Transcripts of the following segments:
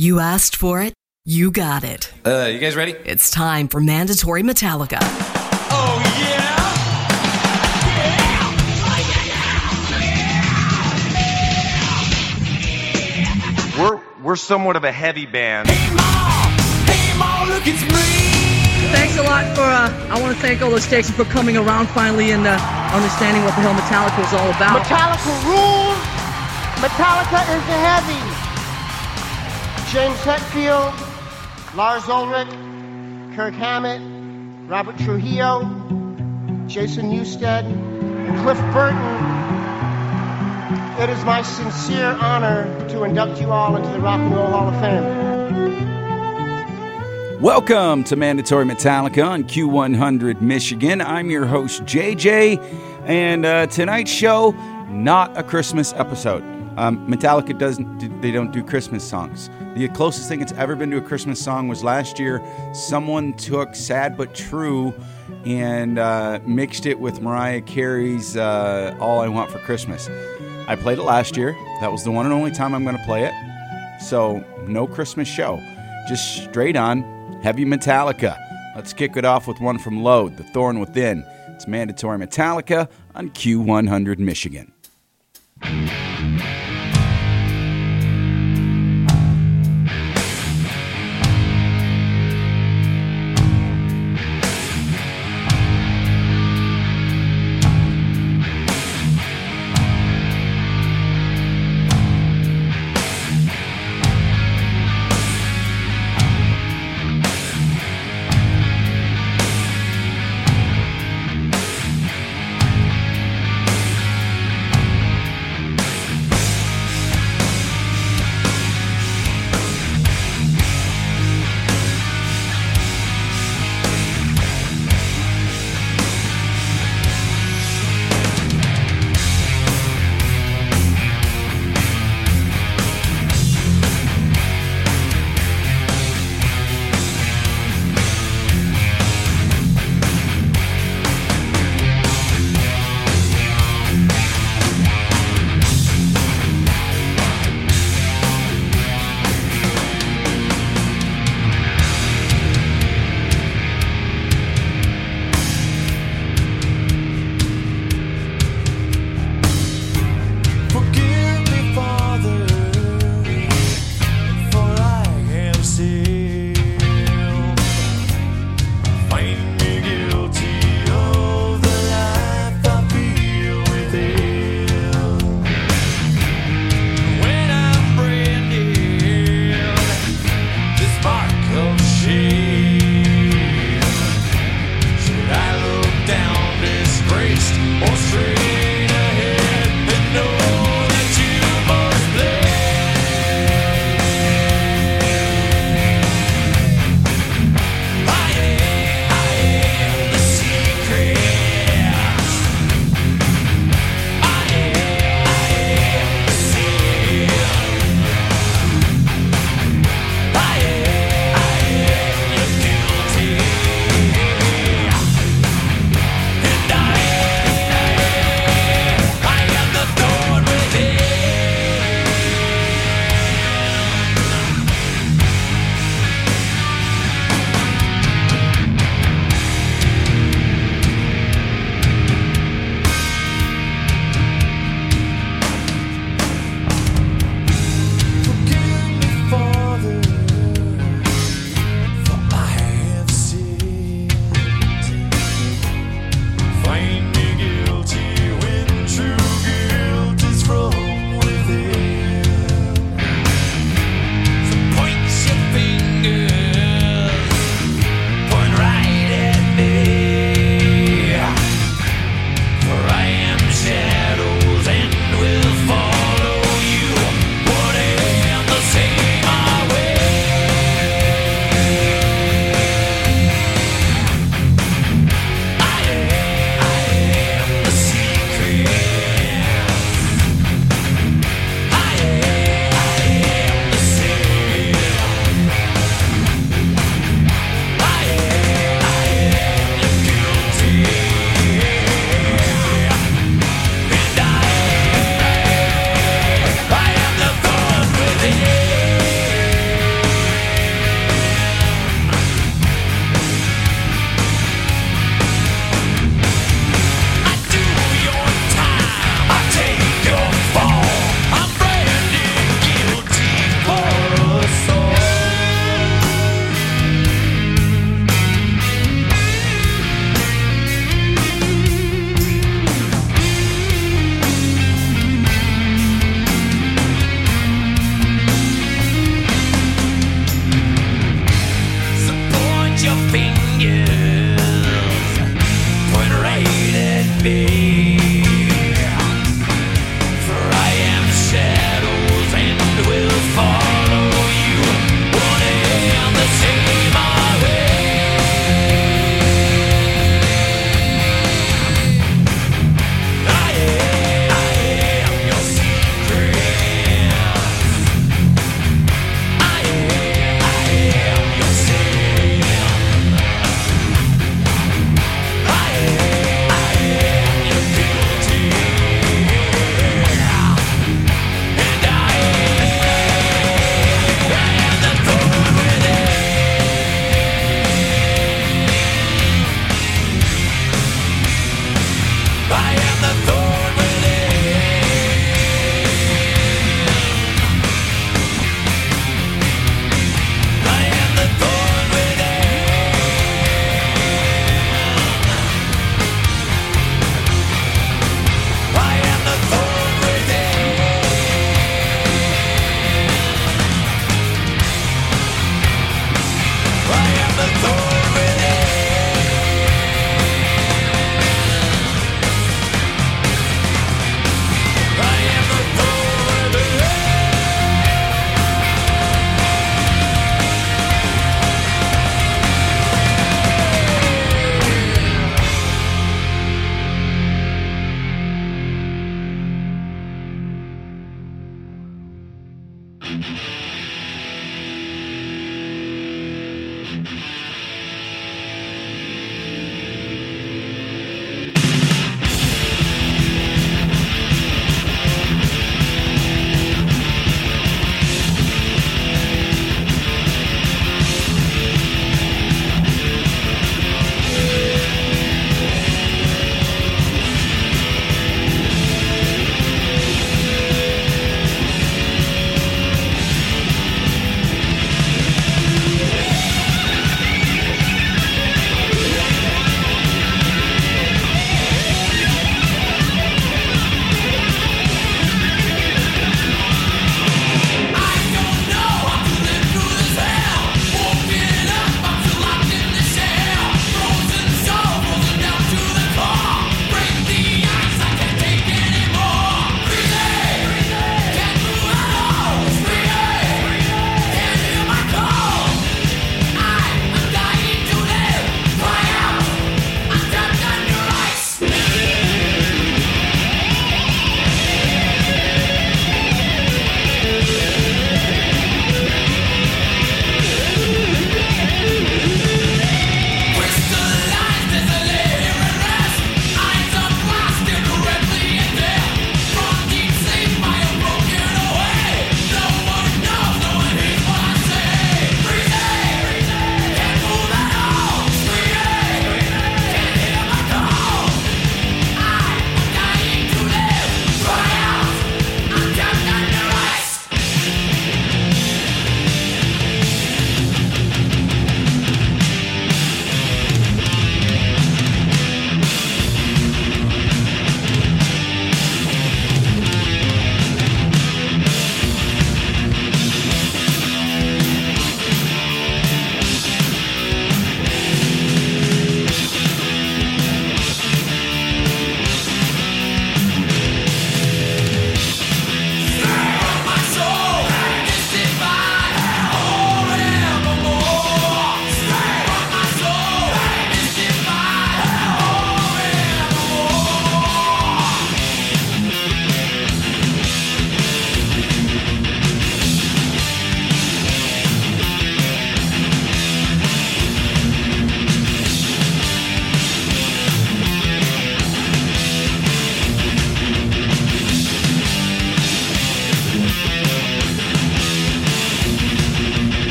You asked for it, you got it. Uh, you guys ready? It's time for Mandatory Metallica. Oh, yeah! We're we're somewhat of a heavy band. Hey, Ma! Hey, Ma, look, it's me! Thanks a lot for, uh, I want to thank all the stations for coming around finally and uh, understanding what the hell Metallica is all about. Metallica rules. Metallica is the heavy. James Hetfield, Lars Ulrich, Kirk Hammett, Robert Trujillo, Jason Newsted, and Cliff Burton. It is my sincere honor to induct you all into the Rock and Roll Hall of Fame. Welcome to Mandatory Metallica on Q100 Michigan. I'm your host, JJ, and uh, tonight's show, not a Christmas episode. Um, Metallica doesn't, they don't do Christmas songs. The closest thing it's ever been to a Christmas song was last year. Someone took Sad But True and uh, mixed it with Mariah Carey's uh, All I Want for Christmas. I played it last year. That was the one and only time I'm going to play it. So, no Christmas show. Just straight on heavy Metallica. Let's kick it off with one from Load, The Thorn Within. It's mandatory Metallica on Q100 Michigan.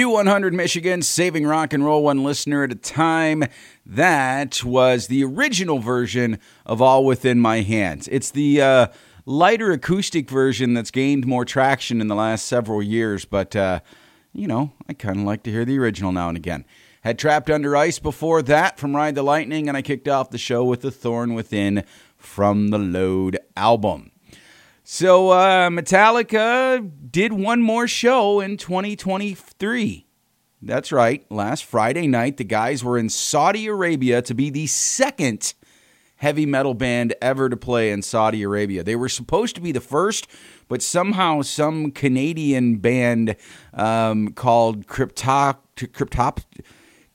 Q100 Michigan, saving rock and roll one listener at a time. That was the original version of All Within My Hands. It's the uh, lighter acoustic version that's gained more traction in the last several years, but, uh, you know, I kind of like to hear the original now and again. Had Trapped Under Ice before that from Ride the Lightning, and I kicked off the show with The Thorn Within from the Load album. So uh, Metallica did one more show in 2023. That's right. Last Friday night, the guys were in Saudi Arabia to be the second heavy metal band ever to play in Saudi Arabia. They were supposed to be the first, but somehow some Canadian band um, called Cryptop Cryptop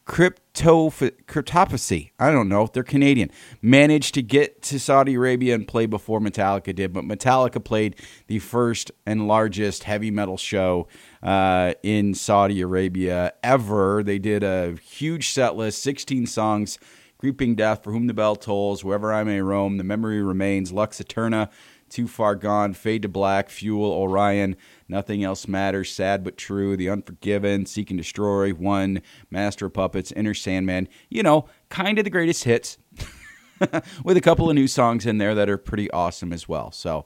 crypto cryptopathy. I don't know. They're Canadian. Managed to get to Saudi Arabia and play before Metallica did, but Metallica played the first and largest heavy metal show uh, in Saudi Arabia ever. They did a huge set list, 16 songs. Creeping Death, For Whom the Bell Tolls, Wherever I May Roam, The Memory Remains, Lux Æterna, Too Far Gone, Fade to Black, Fuel, Orion, Nothing Else Matters, Sad But True, The Unforgiven, Seek and Destroy, One, Master of Puppets, Enter Sandman. You know, kind of the greatest hits with a couple of new songs in there that are pretty awesome as well. So,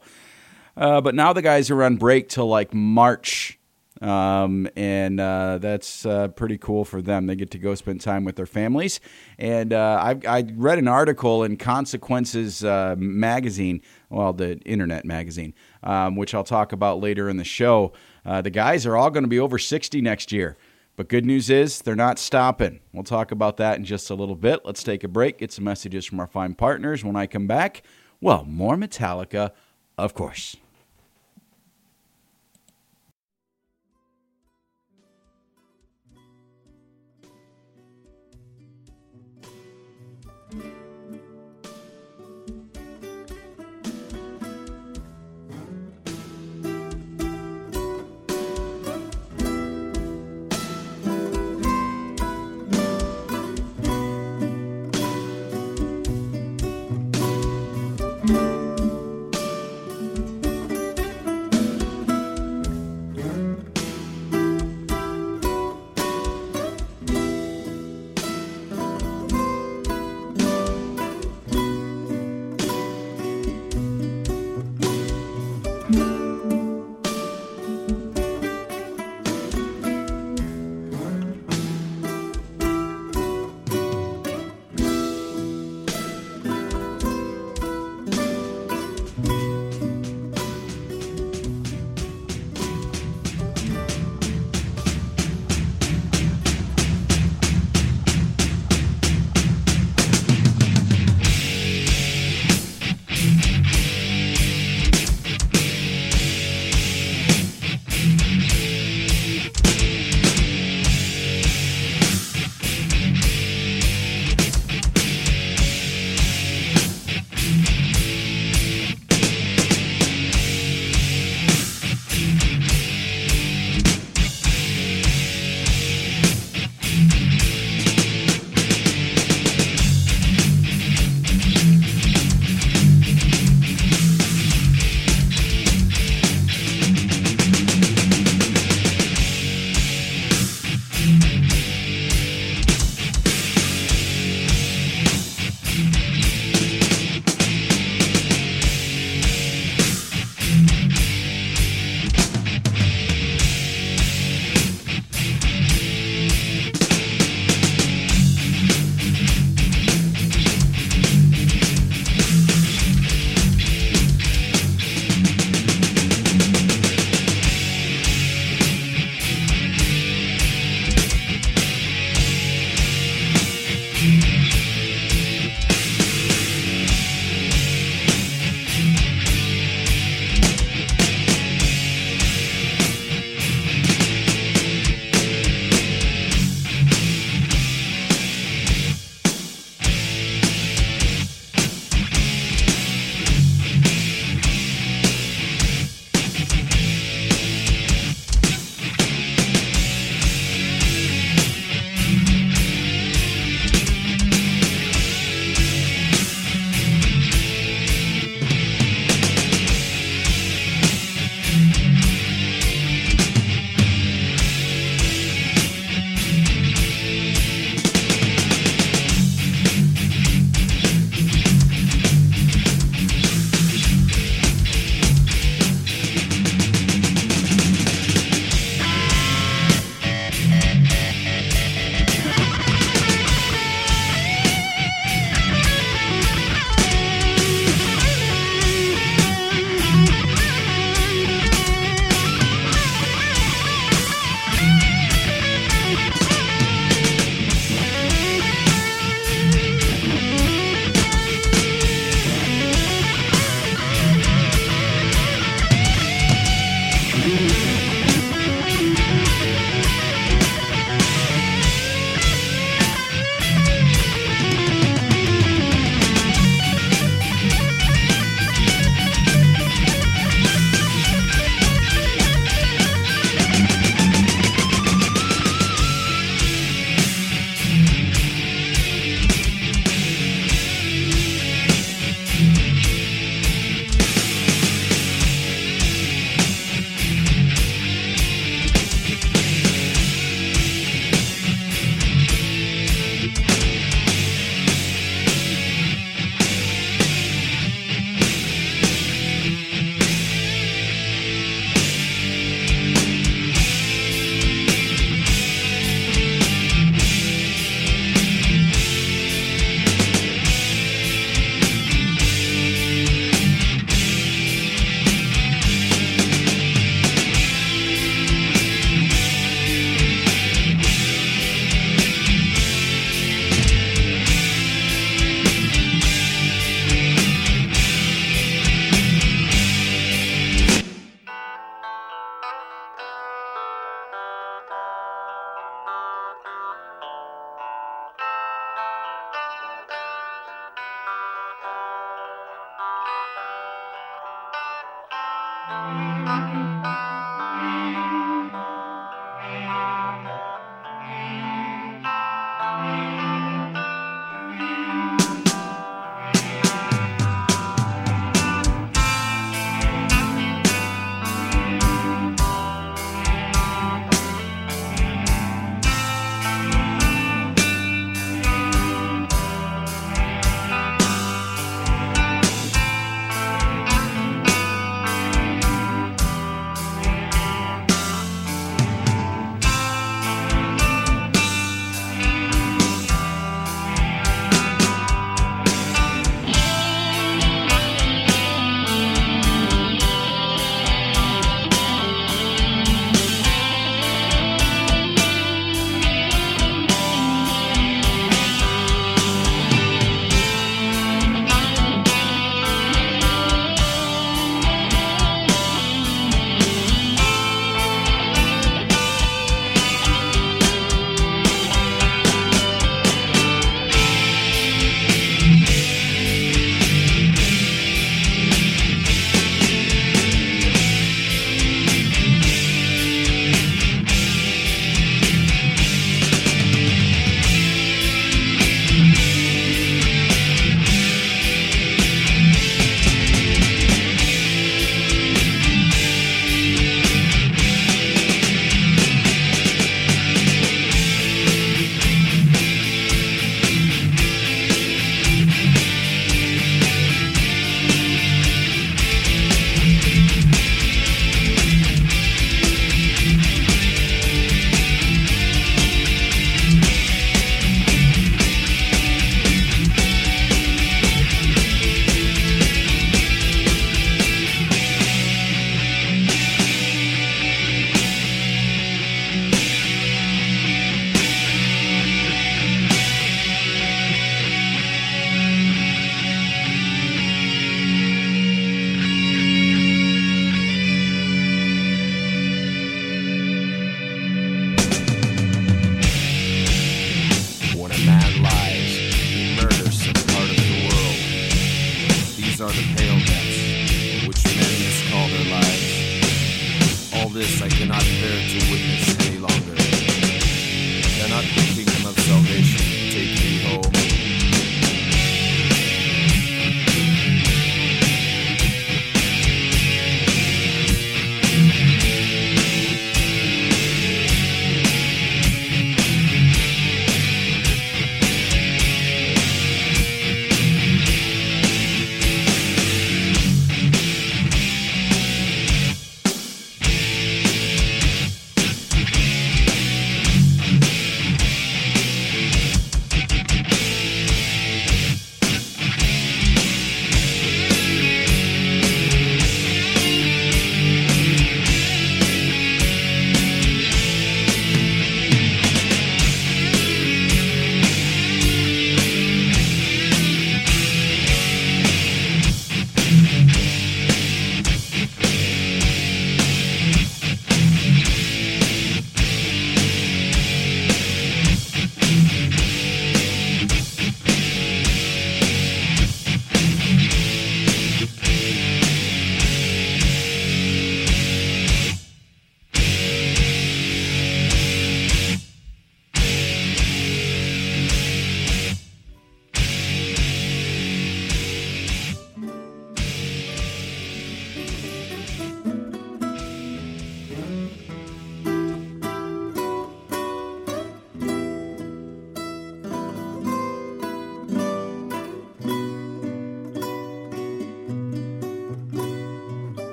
uh, but now the guys are on break till like March. Um, and uh, that's uh, pretty cool for them. They get to go spend time with their families. And uh, I, I read an article in Consequences uh, magazine, well, the internet magazine, um, which I'll talk about later in the show. Uh, the guys are all going to be over 60 next year. But good news is they're not stopping. We'll talk about that in just a little bit. Let's take a break, get some messages from our fine partners. When I come back, well, more Metallica, of course.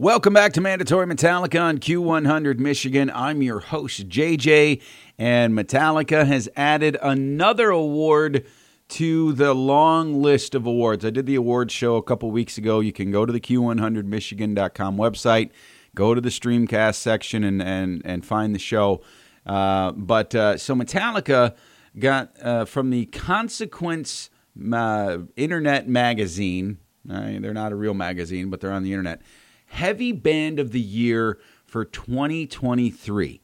Welcome back to Mandatory Metallica on Q100 Michigan. I'm your host, JJ, and Metallica has added another award to the long list of awards. I did the awards show a couple weeks ago. You can go to the Q100Michigan.com website, go to the Streamcast section, and, and, and find the show. Uh, but uh, so Metallica got uh, from the Consequence uh, Internet Magazine. Uh, they're not a real magazine, but they're on the internet. Heavy Band of the Year for 2023.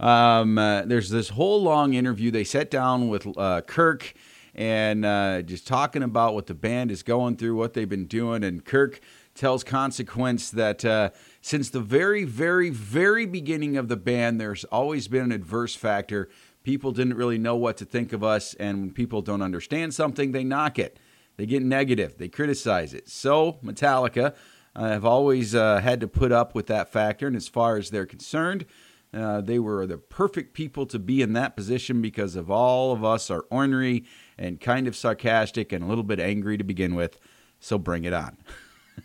Um, uh, there's this whole long interview. They sat down with uh, Kirk and uh, just talking about what the band is going through, what they've been doing. And Kirk tells Consequence that uh, since the very, very, very beginning of the band, there's always been an adverse factor. People didn't really know what to think of us, and when people don't understand something, they knock it. They get negative, they criticize it. So, Metallica have always uh, had to put up with that factor, and as far as they're concerned, uh, they were the perfect people to be in that position because of all of us are ornery and kind of sarcastic and a little bit angry to begin with. So bring it on.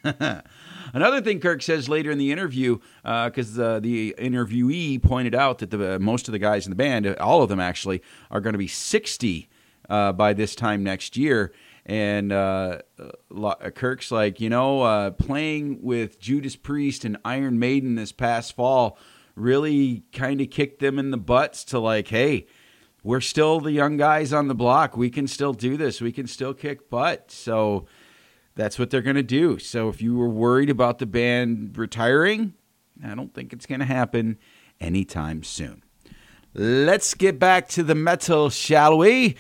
Another thing Kirk says later in the interview, because uh, the interviewee pointed out that the, most of the guys in the band, all of them actually, are going to be 60 uh, by this time next year. And uh, Kirk's like, you know, uh, playing with Judas Priest and Iron Maiden this past fall really kind of kicked them in the butts to like, hey, we're still the young guys on the block. We can still do this. We can still kick butt. So that's what they're going to do. So if you were worried about the band retiring, I don't think it's going to happen anytime soon. Let's get back to the metal, shall we?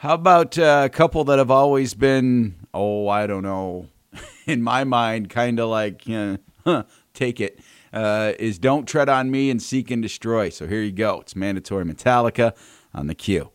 How about a couple that have always been, oh, I don't know, in my mind, kind of like, take it, uh, is Don't Tread on Me and Seek and Destroy. So here you go. It's mandatory Metallica on the queue.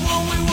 World we will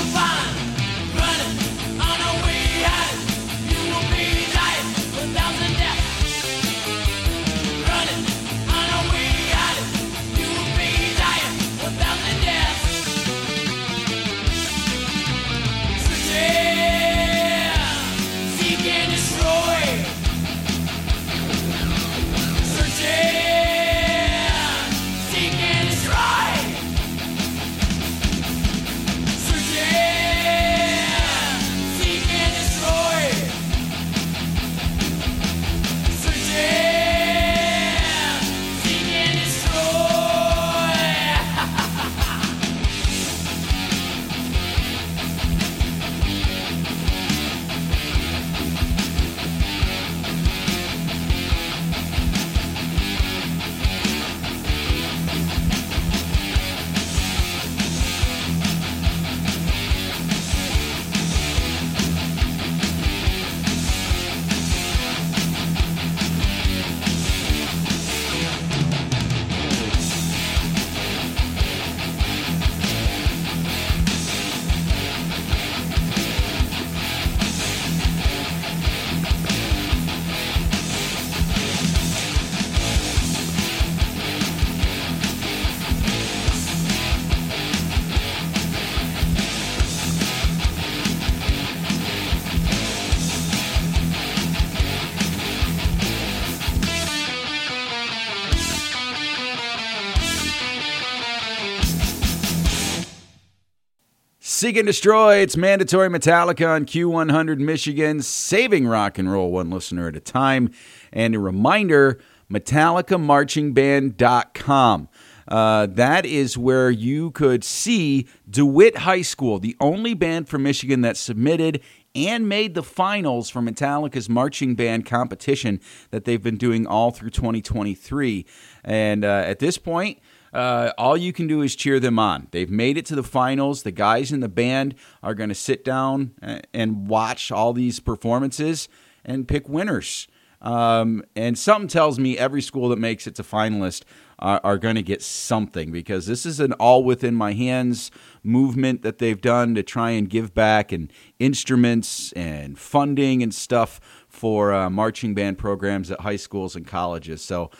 Seek and Destroy. It's mandatory Metallica on Q100 Michigan, saving rock and roll one listener at a time. And a reminder MetallicaMarchingBand.com. Uh, that is where you could see DeWitt High School, the only band from Michigan that submitted and made the finals for Metallica's marching band competition that they've been doing all through 2023. And uh, at this point, uh, all you can do is cheer them on. They've made it to the finals. The guys in the band are going to sit down and watch all these performances and pick winners. Um, and something tells me every school that makes it to finalist are, are going to get something because this is an all within my hands movement that they've done to try and give back and instruments and funding and stuff for uh, marching band programs at high schools and colleges. So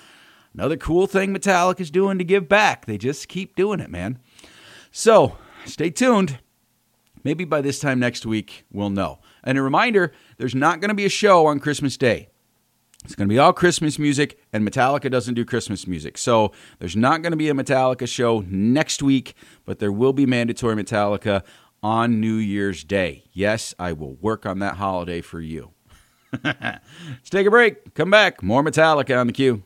another cool thing Metallica's doing to give back. They just keep doing it, man. So stay tuned. Maybe by this time next week, we'll know. And a reminder there's not going to be a show on Christmas Day. It's going to be all Christmas music, and Metallica doesn't do Christmas music. So there's not going to be a Metallica show next week, but there will be mandatory Metallica on New Year's Day. Yes, I will work on that holiday for you. Let's take a break. Come back. More Metallica on the Q.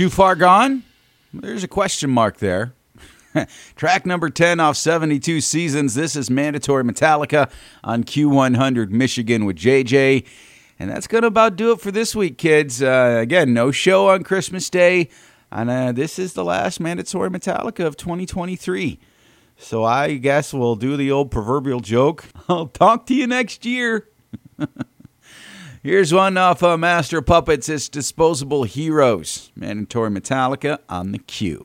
Too far gone? There's a question mark there. Track number 10 off 72 seasons. This is Mandatory Metallica on Q100 Michigan with JJ. And that's going to about do it for this week, kids. Uh, again, no show on Christmas Day. And uh, this is the last Mandatory Metallica of 2023. So I guess we'll do the old proverbial joke. I'll talk to you next year. Here's one off of Master Puppets. It's Disposable Heroes. Mandatory Metallica on the Q.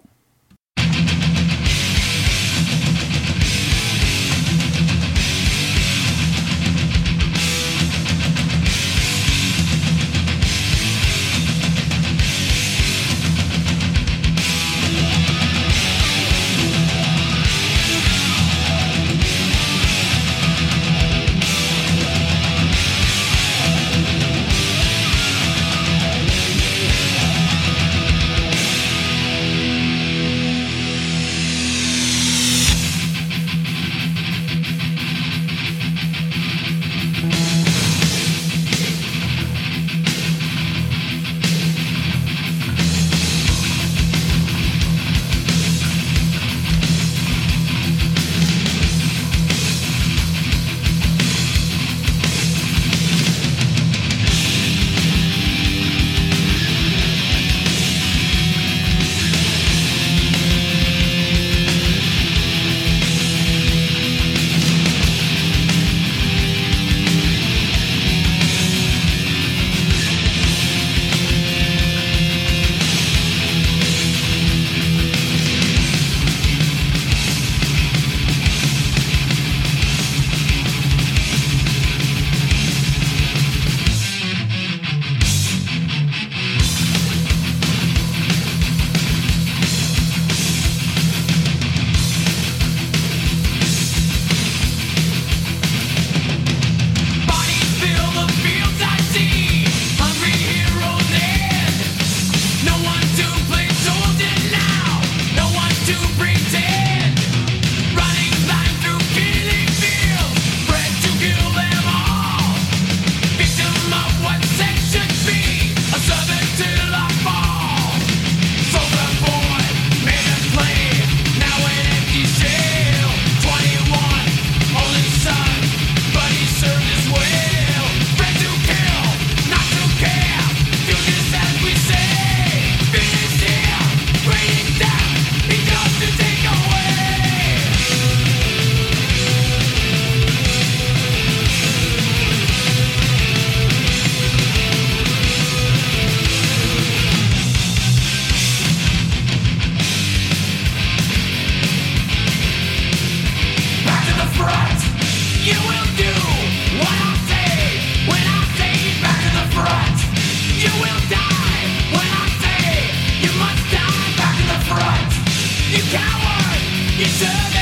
You said.